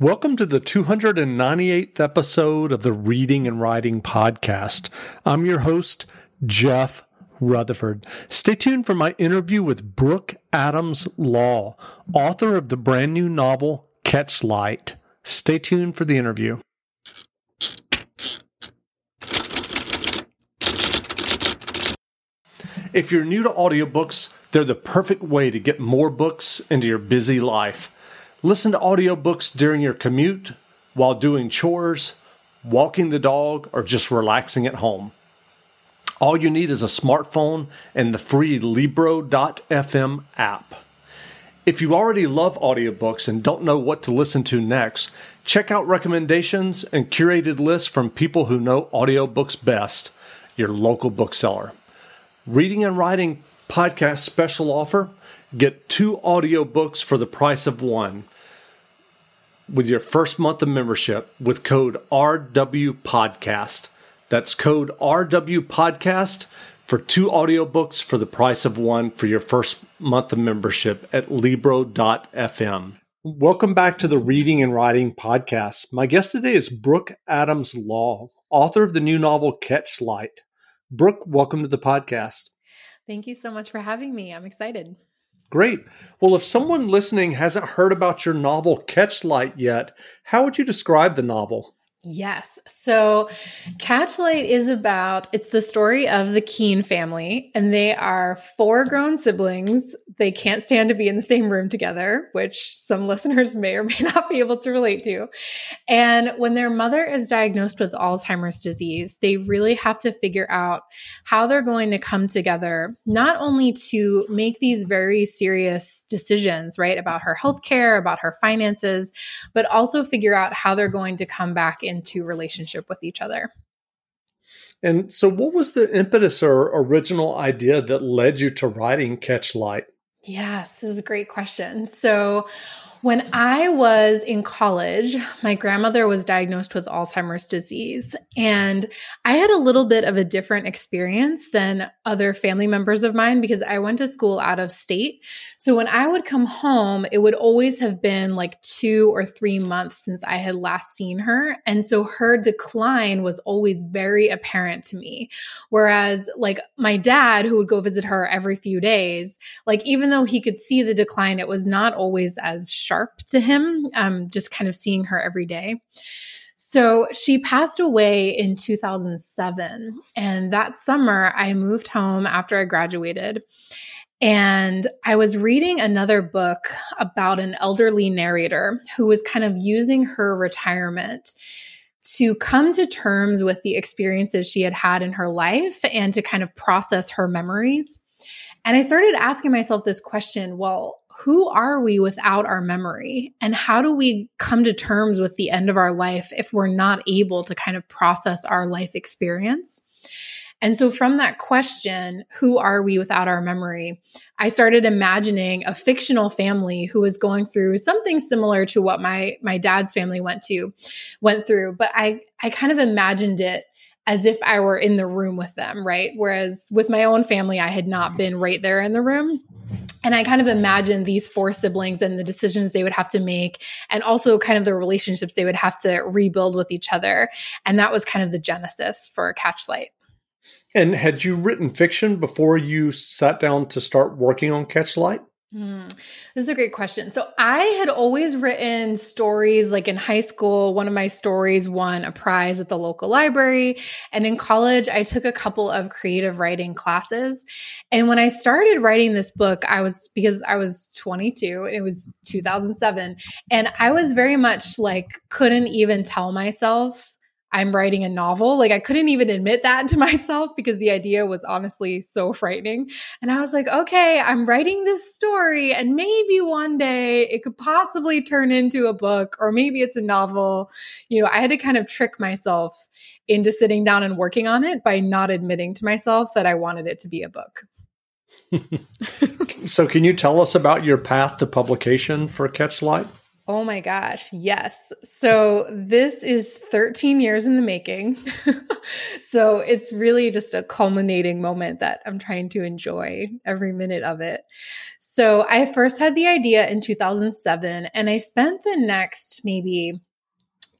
Welcome to the 298th episode of the Reading and Writing Podcast. I'm your host, Jeff Rutherford. Stay tuned for my interview with Brooke Adams Law, author of the brand new novel Catch Light. Stay tuned for the interview. If you're new to audiobooks, they're the perfect way to get more books into your busy life. Listen to audiobooks during your commute, while doing chores, walking the dog, or just relaxing at home. All you need is a smartphone and the free Libro.fm app. If you already love audiobooks and don't know what to listen to next, check out recommendations and curated lists from people who know audiobooks best, your local bookseller. Reading and Writing Podcast special offer get two audiobooks for the price of one with your first month of membership with code RW Podcast. That's code RW Podcast for two audiobooks for the price of one for your first month of membership at Libro.fm. Welcome back to the Reading and Writing Podcast. My guest today is Brooke Adams Law, author of the new novel Catch Light. Brooke, welcome to the podcast. Thank you so much for having me. I'm excited. Great. Well, if someone listening hasn't heard about your novel Catch Light yet, how would you describe the novel? Yes. So Catchlight is about it's the story of the Keene family and they are four grown siblings. They can't stand to be in the same room together, which some listeners may or may not be able to relate to. And when their mother is diagnosed with Alzheimer's disease, they really have to figure out how they're going to come together not only to make these very serious decisions, right, about her health care, about her finances, but also figure out how they're going to come back into relationship with each other. And so, what was the impetus or original idea that led you to writing Catch Light? Yes, this is a great question. So, when I was in college, my grandmother was diagnosed with Alzheimer's disease, and I had a little bit of a different experience than other family members of mine because I went to school out of state. So when I would come home, it would always have been like two or three months since I had last seen her. And so her decline was always very apparent to me. Whereas, like, my dad, who would go visit her every few days, like, even though he could see the decline, it was not always as sharp to him, um, just kind of seeing her every day. So she passed away in 2007. And that summer, I moved home after I graduated. And I was reading another book about an elderly narrator who was kind of using her retirement to come to terms with the experiences she had had in her life and to kind of process her memories. And I started asking myself this question well, who are we without our memory? And how do we come to terms with the end of our life if we're not able to kind of process our life experience? And so, from that question, who are we without our memory? I started imagining a fictional family who was going through something similar to what my my dad's family went to went through, but I I kind of imagined it as if I were in the room with them, right? Whereas with my own family, I had not mm-hmm. been right there in the room. And I kind of imagined these four siblings and the decisions they would have to make, and also kind of the relationships they would have to rebuild with each other. And that was kind of the genesis for Catchlight. And had you written fiction before you sat down to start working on Catchlight? Hmm. This is a great question. So I had always written stories like in high school. One of my stories won a prize at the local library. And in college, I took a couple of creative writing classes. And when I started writing this book, I was because I was 22 and it was 2007. And I was very much like, couldn't even tell myself I'm writing a novel. Like I couldn't even admit that to myself because the idea was honestly so frightening. And I was like, okay, I'm writing this story and maybe one day it could possibly turn into a book or maybe it's a novel. You know, I had to kind of trick myself into sitting down and working on it by not admitting to myself that I wanted it to be a book. so can you tell us about your path to publication for Catchlight? Oh my gosh, yes. So this is 13 years in the making. so it's really just a culminating moment that I'm trying to enjoy every minute of it. So I first had the idea in 2007 and I spent the next maybe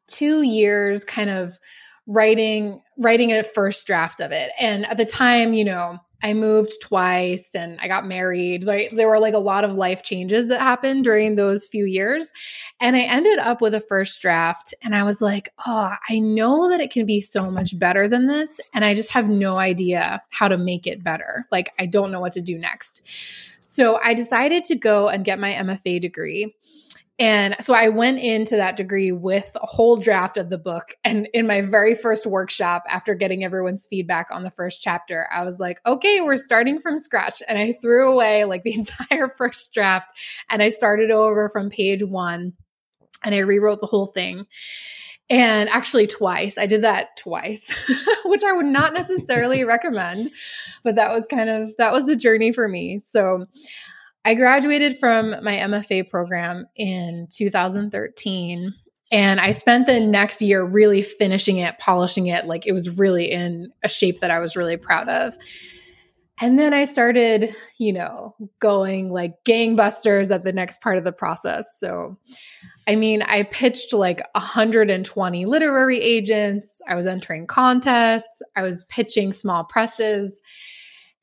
2 years kind of writing writing a first draft of it. And at the time, you know, I moved twice and I got married. Like there were like a lot of life changes that happened during those few years. And I ended up with a first draft and I was like, "Oh, I know that it can be so much better than this and I just have no idea how to make it better. Like I don't know what to do next." So I decided to go and get my MFA degree. And so I went into that degree with a whole draft of the book. And in my very first workshop, after getting everyone's feedback on the first chapter, I was like, okay, we're starting from scratch. And I threw away like the entire first draft and I started over from page one and I rewrote the whole thing. And actually, twice. I did that twice, which I would not necessarily recommend, but that was kind of that was the journey for me. So I graduated from my MFA program in 2013 and I spent the next year really finishing it, polishing it. Like it was really in a shape that I was really proud of. And then I started, you know, going like gangbusters at the next part of the process. So, I mean, I pitched like 120 literary agents. I was entering contests. I was pitching small presses.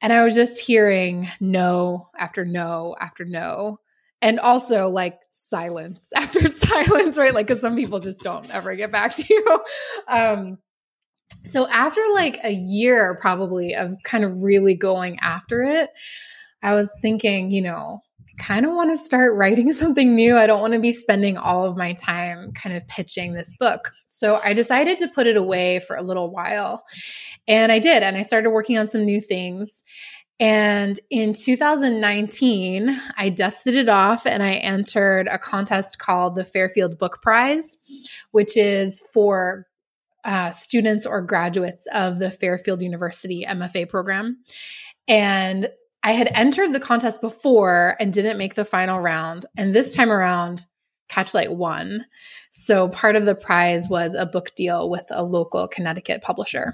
And I was just hearing no after no after no. And also like silence after silence, right? Like, because some people just don't ever get back to you. Um, so after like a year probably of kind of really going after it, I was thinking, you know, kind of want to start writing something new. I don't want to be spending all of my time kind of pitching this book. So I decided to put it away for a little while. And I did. And I started working on some new things. And in 2019, I dusted it off and I entered a contest called the Fairfield Book Prize, which is for uh, students or graduates of the Fairfield University MFA program. And I had entered the contest before and didn't make the final round. And this time around, Catchlight won. So part of the prize was a book deal with a local Connecticut publisher.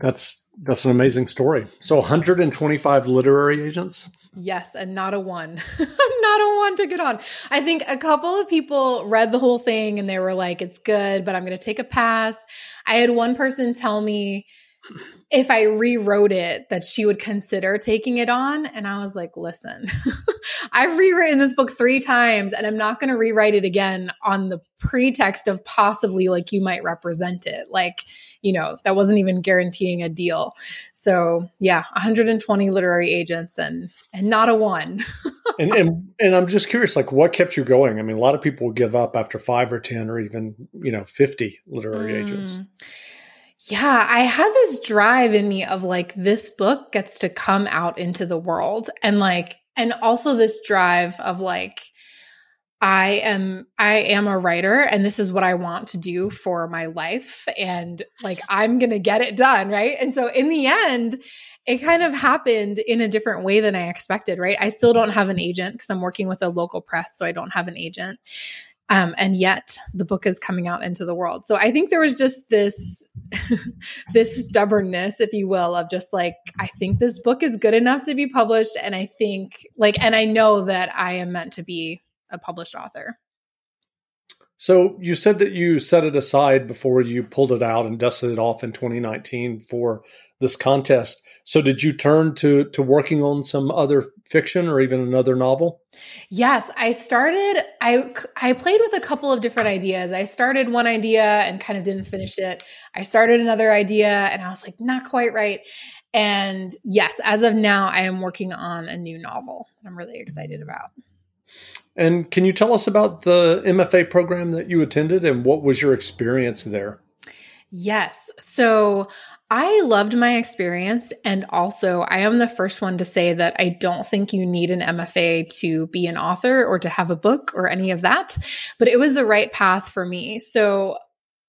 That's that's an amazing story. So 125 literary agents? Yes, and not a one. not a one to get on. I think a couple of people read the whole thing and they were like, it's good, but I'm going to take a pass. I had one person tell me if I rewrote it, that she would consider taking it on. And I was like, listen, I've rewritten this book three times and I'm not going to rewrite it again on the pretext of possibly like you might represent it. Like, you know, that wasn't even guaranteeing a deal. So yeah, 120 literary agents and and not a one. and, and and I'm just curious, like what kept you going? I mean, a lot of people give up after five or 10 or even, you know, 50 literary mm. agents. Yeah, I had this drive in me of like, this book gets to come out into the world. And like, and also this drive of like, I am I am a writer and this is what I want to do for my life and like I'm going to get it done, right? And so in the end, it kind of happened in a different way than I expected, right? I still don't have an agent cuz I'm working with a local press, so I don't have an agent. Um, and yet the book is coming out into the world. So I think there was just this this stubbornness, if you will, of just like I think this book is good enough to be published, and I think like and I know that I am meant to be a published author. So you said that you set it aside before you pulled it out and dusted it off in 2019 for this contest. So did you turn to to working on some other fiction or even another novel? Yes, I started I I played with a couple of different ideas. I started one idea and kind of didn't finish it. I started another idea and I was like not quite right. And yes, as of now I am working on a new novel. I'm really excited about. And can you tell us about the MFA program that you attended and what was your experience there? Yes. So I loved my experience. And also, I am the first one to say that I don't think you need an MFA to be an author or to have a book or any of that, but it was the right path for me. So,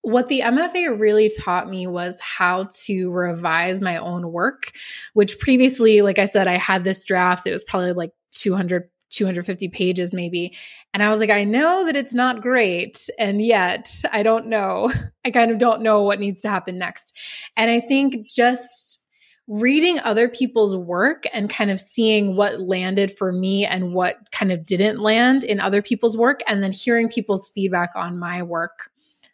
what the MFA really taught me was how to revise my own work, which previously, like I said, I had this draft. It was probably like 200 250 pages maybe. And I was like, I know that it's not great. And yet I don't know. I kind of don't know what needs to happen next. And I think just reading other people's work and kind of seeing what landed for me and what kind of didn't land in other people's work, and then hearing people's feedback on my work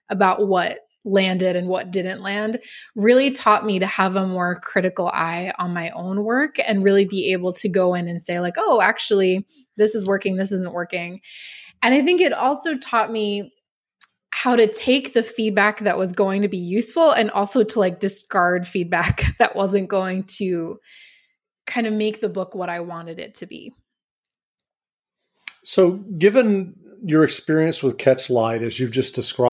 about what landed and what didn't land really taught me to have a more critical eye on my own work and really be able to go in and say like oh actually this is working this isn't working. And i think it also taught me how to take the feedback that was going to be useful and also to like discard feedback that wasn't going to kind of make the book what i wanted it to be. So given your experience with catch light as you've just described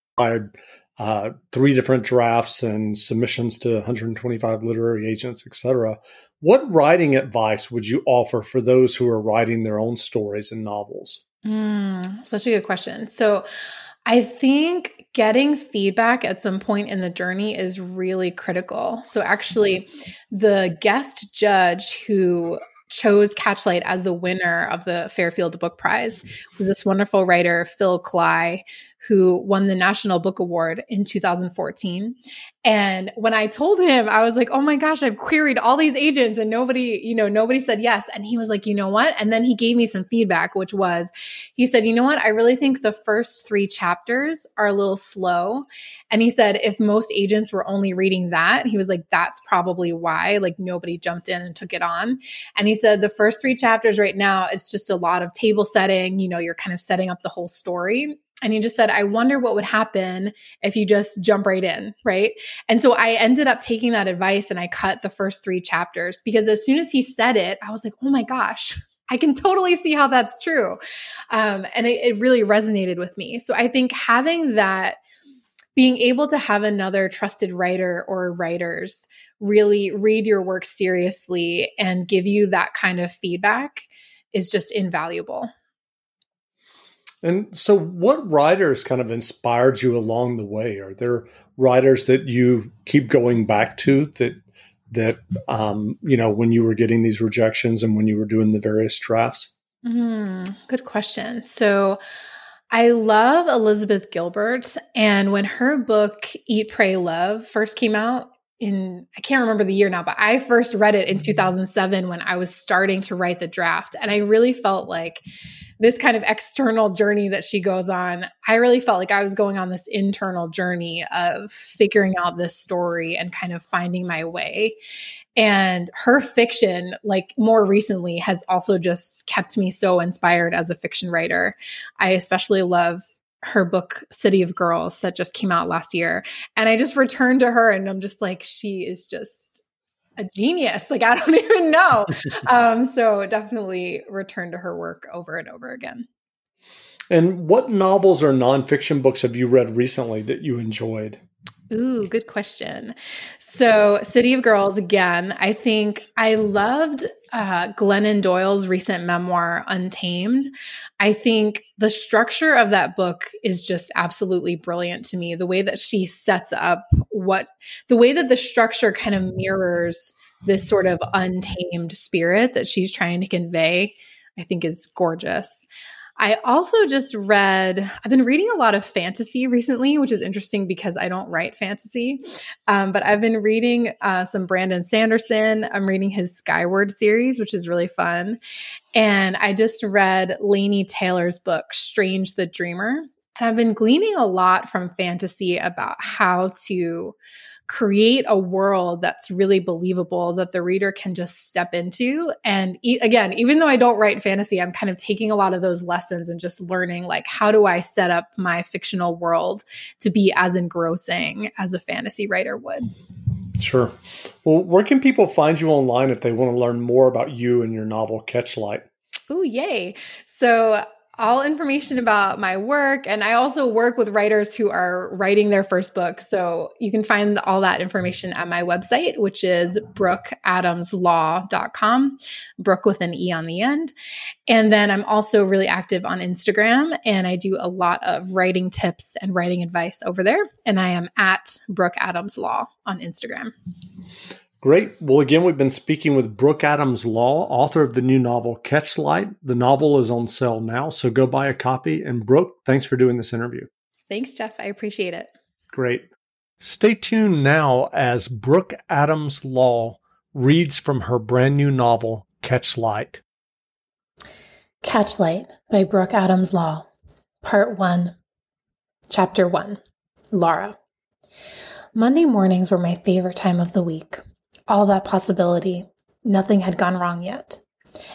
uh, three different drafts and submissions to 125 literary agents, etc. What writing advice would you offer for those who are writing their own stories and novels? Mm, such a good question. So, I think getting feedback at some point in the journey is really critical. So, actually, the guest judge who chose Catchlight as the winner of the Fairfield Book Prize was this wonderful writer, Phil Klay, who won the National Book Award in 2014. And when I told him, I was like, oh my gosh, I've queried all these agents and nobody, you know, nobody said yes. And he was like, you know what? And then he gave me some feedback, which was, he said, you know what? I really think the first three chapters are a little slow. And he said, if most agents were only reading that, he was like, that's probably why, like, nobody jumped in and took it on. And he said, the first three chapters right now, it's just a lot of table setting. You know, you're kind of setting up the whole story and he just said, I wonder what would happen if you just jump right in. Right. And so I ended up taking that advice and I cut the first three chapters because as soon as he said it, I was like, oh my gosh, I can totally see how that's true. Um, and it, it really resonated with me. So I think having that, being able to have another trusted writer or writers really read your work seriously and give you that kind of feedback is just invaluable. And so, what writers kind of inspired you along the way? Are there writers that you keep going back to that that um, you know when you were getting these rejections and when you were doing the various drafts? Mm, good question. So, I love Elizabeth Gilbert, and when her book Eat, Pray, Love first came out, in I can't remember the year now, but I first read it in mm-hmm. 2007 when I was starting to write the draft and I really felt like this kind of external journey that she goes on, I really felt like I was going on this internal journey of figuring out this story and kind of finding my way. And her fiction, like more recently, has also just kept me so inspired as a fiction writer. I especially love her book City of Girls that just came out last year. And I just returned to her and I'm just like, she is just a genius. Like I don't even know. um, so definitely return to her work over and over again. And what novels or nonfiction books have you read recently that you enjoyed? Ooh, good question. So, City of Girls, again, I think I loved uh, Glennon Doyle's recent memoir, Untamed. I think the structure of that book is just absolutely brilliant to me. The way that she sets up what, the way that the structure kind of mirrors this sort of untamed spirit that she's trying to convey, I think is gorgeous. I also just read, I've been reading a lot of fantasy recently, which is interesting because I don't write fantasy. Um, but I've been reading uh, some Brandon Sanderson. I'm reading his Skyward series, which is really fun. And I just read Laini Taylor's book, Strange the Dreamer. And I've been gleaning a lot from fantasy about how to create a world that's really believable that the reader can just step into. And e- again, even though I don't write fantasy, I'm kind of taking a lot of those lessons and just learning like how do I set up my fictional world to be as engrossing as a fantasy writer would. Sure. Well, where can people find you online if they want to learn more about you and your novel Catchlight? Oh, yay. So all information about my work. And I also work with writers who are writing their first book. So you can find all that information at my website, which is brookadamslaw.com, Brooke with an E on the end. And then I'm also really active on Instagram and I do a lot of writing tips and writing advice over there. And I am at Brooke Adams Law on Instagram. Great. Well, again, we've been speaking with Brooke Adams Law, author of the new novel Catchlight. The novel is on sale now, so go buy a copy. And Brooke, thanks for doing this interview. Thanks, Jeff. I appreciate it. Great. Stay tuned now as Brooke Adams Law reads from her brand new novel, Catchlight. Catchlight by Brooke Adams Law, Part 1, Chapter 1 Laura. Monday mornings were my favorite time of the week all that possibility. Nothing had gone wrong yet.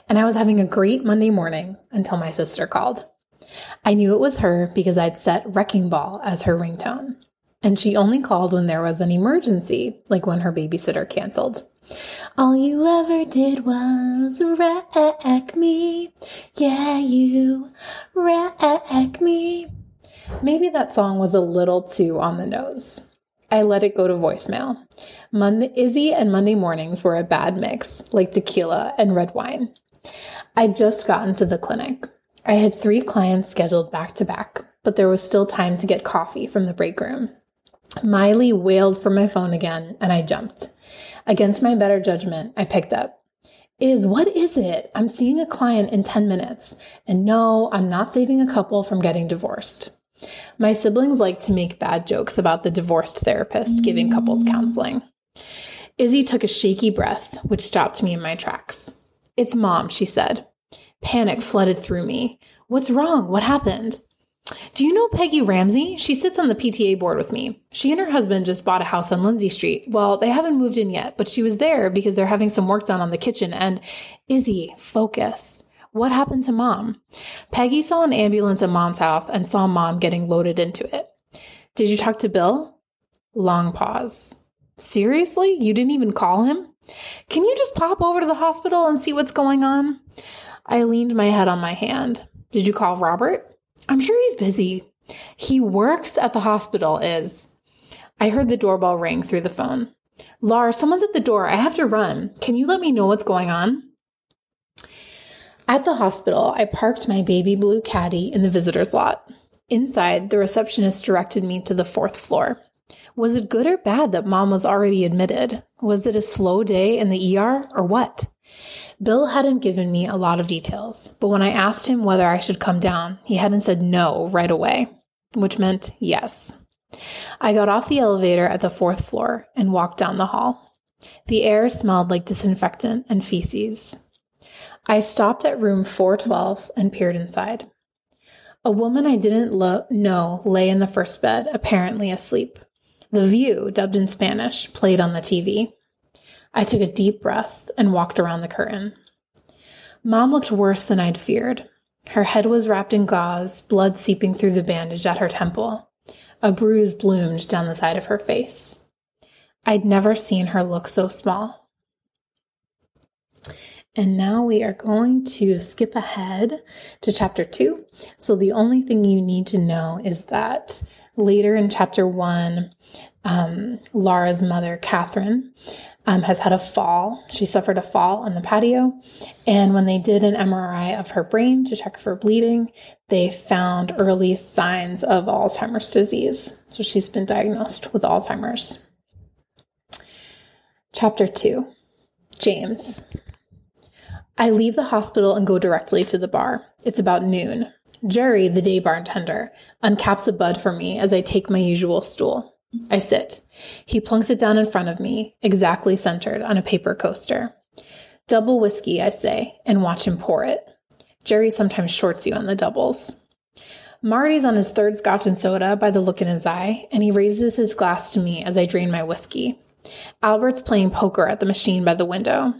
And I was having a great Monday morning until my sister called. I knew it was her because I'd set Wrecking Ball as her ringtone. And she only called when there was an emergency, like when her babysitter canceled. All you ever did was wreck me. Yeah, you wreck me. Maybe that song was a little too on the nose. I let it go to voicemail. Monday, Izzy and Monday mornings were a bad mix, like tequila and red wine. I'd just gotten to the clinic. I had three clients scheduled back to back, but there was still time to get coffee from the break room. Miley wailed for my phone again, and I jumped. Against my better judgment, I picked up. Is what is it? I'm seeing a client in 10 minutes. And no, I'm not saving a couple from getting divorced. My siblings like to make bad jokes about the divorced therapist giving couples counseling. Izzy took a shaky breath, which stopped me in my tracks. It's mom, she said. Panic flooded through me. What's wrong? What happened? Do you know Peggy Ramsey? She sits on the PTA board with me. She and her husband just bought a house on Lindsay Street. Well, they haven't moved in yet, but she was there because they're having some work done on the kitchen. And Izzy, focus. What happened to mom? Peggy saw an ambulance at mom's house and saw mom getting loaded into it. Did you talk to Bill? Long pause. Seriously? You didn't even call him? Can you just pop over to the hospital and see what's going on? I leaned my head on my hand. Did you call Robert? I'm sure he's busy. He works at the hospital, is. I heard the doorbell ring through the phone. Lars, someone's at the door. I have to run. Can you let me know what's going on? At the hospital, I parked my baby blue caddy in the visitor's lot. Inside, the receptionist directed me to the fourth floor. Was it good or bad that mom was already admitted? Was it a slow day in the ER or what? Bill hadn't given me a lot of details, but when I asked him whether I should come down, he hadn't said no right away, which meant yes. I got off the elevator at the fourth floor and walked down the hall. The air smelled like disinfectant and feces. I stopped at room 412 and peered inside. A woman I didn't lo- know lay in the first bed, apparently asleep. The View, dubbed in Spanish, played on the TV. I took a deep breath and walked around the curtain. Mom looked worse than I'd feared. Her head was wrapped in gauze, blood seeping through the bandage at her temple. A bruise bloomed down the side of her face. I'd never seen her look so small. And now we are going to skip ahead to chapter two. So, the only thing you need to know is that later in chapter one, um, Laura's mother, Catherine, um, has had a fall. She suffered a fall on the patio. And when they did an MRI of her brain to check for bleeding, they found early signs of Alzheimer's disease. So she's been diagnosed with Alzheimer's. Chapter 2 James. I leave the hospital and go directly to the bar. It's about noon. Jerry, the day bartender, uncaps a bud for me as I take my usual stool. I sit. He plunks it down in front of me, exactly centered on a paper coaster. Double whiskey, I say, and watch him pour it. Jerry sometimes shorts you on the doubles. Marty's on his third scotch and soda by the look in his eye, and he raises his glass to me as I drain my whiskey. Albert's playing poker at the machine by the window.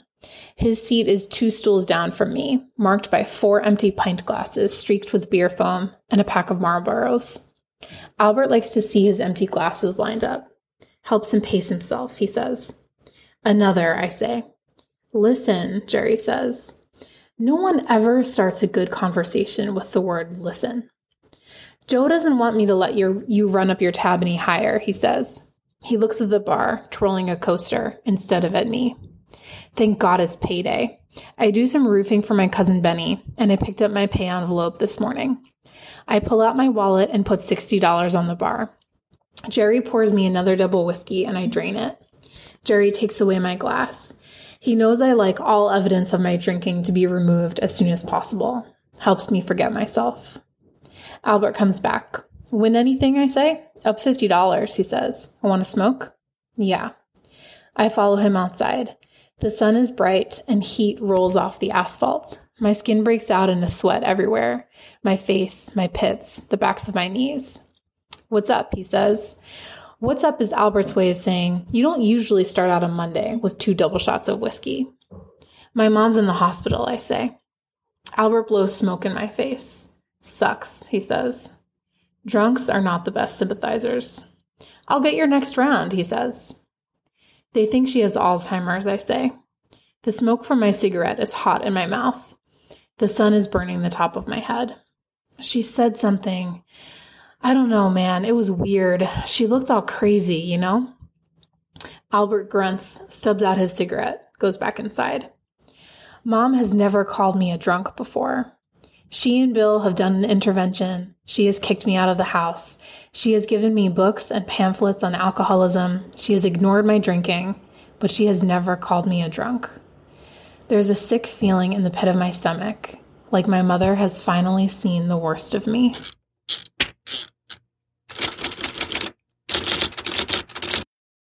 His seat is two stools down from me, marked by four empty pint glasses streaked with beer foam and a pack of Marlboros. Albert likes to see his empty glasses lined up. Helps him pace himself, he says. Another, I say. Listen, Jerry says. No one ever starts a good conversation with the word listen. Joe doesn't want me to let your, you run up your tab any higher, he says. He looks at the bar, twirling a coaster, instead of at me. Thank God it's payday. I do some roofing for my cousin Benny, and I picked up my pay envelope this morning. I pull out my wallet and put $60 on the bar. Jerry pours me another double whiskey and I drain it. Jerry takes away my glass. He knows I like all evidence of my drinking to be removed as soon as possible. Helps me forget myself. Albert comes back. Win anything, I say? Up $50, he says. I want to smoke? Yeah. I follow him outside. The sun is bright and heat rolls off the asphalt. My skin breaks out in a sweat everywhere my face, my pits, the backs of my knees. What's up? He says. What's up is Albert's way of saying, you don't usually start out on Monday with two double shots of whiskey. My mom's in the hospital, I say. Albert blows smoke in my face. Sucks, he says. Drunks are not the best sympathizers. I'll get your next round, he says. They think she has Alzheimer's, I say. The smoke from my cigarette is hot in my mouth. The sun is burning the top of my head. She said something. I don't know, man. It was weird. She looked all crazy, you know? Albert grunts, stubs out his cigarette, goes back inside. Mom has never called me a drunk before. She and Bill have done an intervention. She has kicked me out of the house. She has given me books and pamphlets on alcoholism. She has ignored my drinking, but she has never called me a drunk. There's a sick feeling in the pit of my stomach, like my mother has finally seen the worst of me.